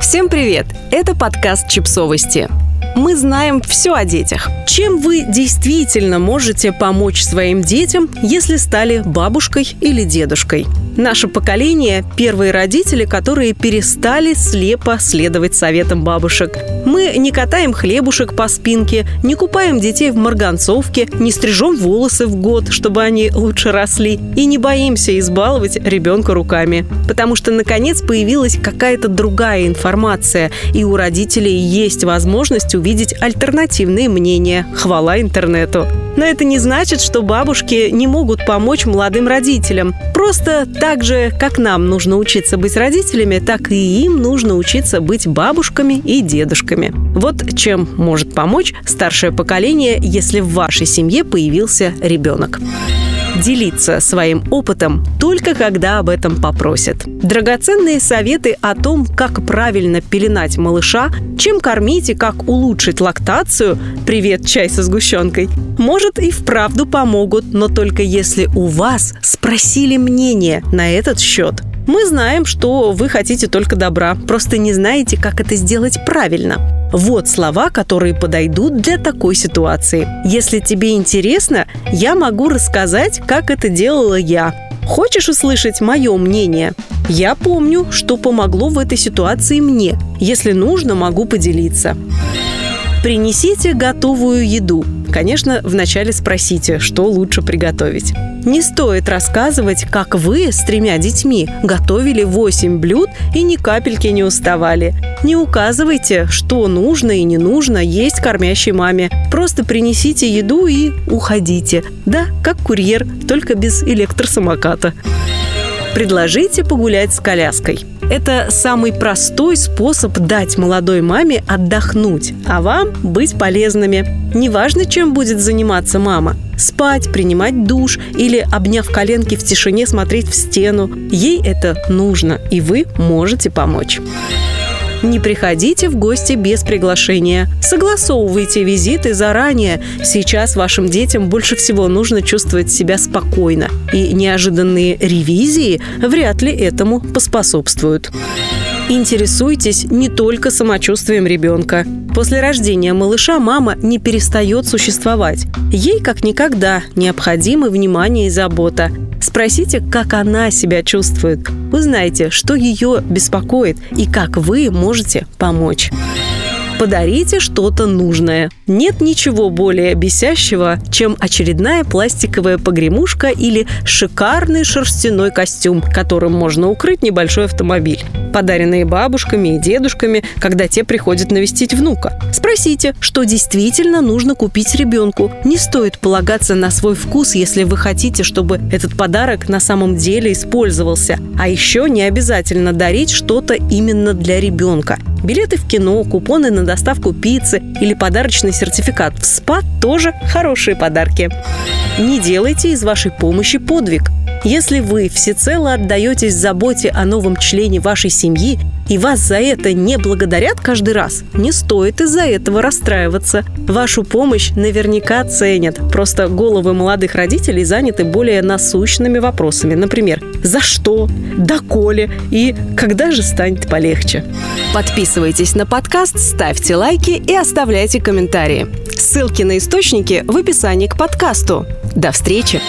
Всем привет! Это подкаст «Чипсовости». Мы знаем все о детях. Чем вы действительно можете помочь своим детям, если стали бабушкой или дедушкой? Наше поколение – первые родители, которые перестали слепо следовать советам бабушек. Мы не катаем хлебушек по спинке, не купаем детей в марганцовке, не стрижем волосы в год, чтобы они лучше росли, и не боимся избаловать ребенка руками. Потому что, наконец, появилась какая-то другая информация, и у родителей есть возможность увидеть альтернативные мнения. Хвала интернету. Но это не значит, что бабушки не могут помочь молодым родителям. Просто так же, как нам нужно учиться быть родителями, так и им нужно учиться быть бабушками и дедушками. Вот чем может помочь старшее поколение, если в вашей семье появился ребенок делиться своим опытом только когда об этом попросят. Драгоценные советы о том, как правильно пеленать малыша, чем кормить и как улучшить лактацию «Привет, чай со сгущенкой» может и вправду помогут, но только если у вас спросили мнение на этот счет. Мы знаем, что вы хотите только добра, просто не знаете, как это сделать правильно. Вот слова, которые подойдут для такой ситуации. Если тебе интересно, я могу рассказать, как это делала я. Хочешь услышать мое мнение? Я помню, что помогло в этой ситуации мне. Если нужно, могу поделиться. Принесите готовую еду. Конечно, вначале спросите, что лучше приготовить. Не стоит рассказывать, как вы с тремя детьми готовили 8 блюд и ни капельки не уставали. Не указывайте, что нужно и не нужно есть кормящей маме. Просто принесите еду и уходите. Да, как курьер, только без электросамоката. Предложите погулять с коляской. Это самый простой способ дать молодой маме отдохнуть, а вам быть полезными. Неважно, чем будет заниматься мама. Спать, принимать душ или, обняв коленки в тишине, смотреть в стену. Ей это нужно, и вы можете помочь. Не приходите в гости без приглашения. Согласовывайте визиты заранее. Сейчас вашим детям больше всего нужно чувствовать себя спокойно. И неожиданные ревизии вряд ли этому поспособствуют. Интересуйтесь не только самочувствием ребенка. После рождения малыша мама не перестает существовать. Ей как никогда необходимы внимание и забота. Спросите, как она себя чувствует. Узнайте, что ее беспокоит и как вы можете помочь. Подарите что-то нужное. Нет ничего более бесящего, чем очередная пластиковая погремушка или шикарный шерстяной костюм, которым можно укрыть небольшой автомобиль подаренные бабушками и дедушками, когда те приходят навестить внука. Спросите, что действительно нужно купить ребенку. Не стоит полагаться на свой вкус, если вы хотите, чтобы этот подарок на самом деле использовался. А еще не обязательно дарить что-то именно для ребенка. Билеты в кино, купоны на доставку пиццы или подарочный сертификат в СПА тоже хорошие подарки. Не делайте из вашей помощи подвиг. Если вы всецело отдаетесь заботе о новом члене вашей семьи и вас за это не благодарят каждый раз, не стоит из-за этого расстраиваться. Вашу помощь наверняка ценят. Просто головы молодых родителей заняты более насущными вопросами. Например, за что, доколе и когда же станет полегче. Подписывайтесь на подкаст, ставьте лайки и оставляйте комментарии. Ссылки на источники в описании к подкасту. До встречи!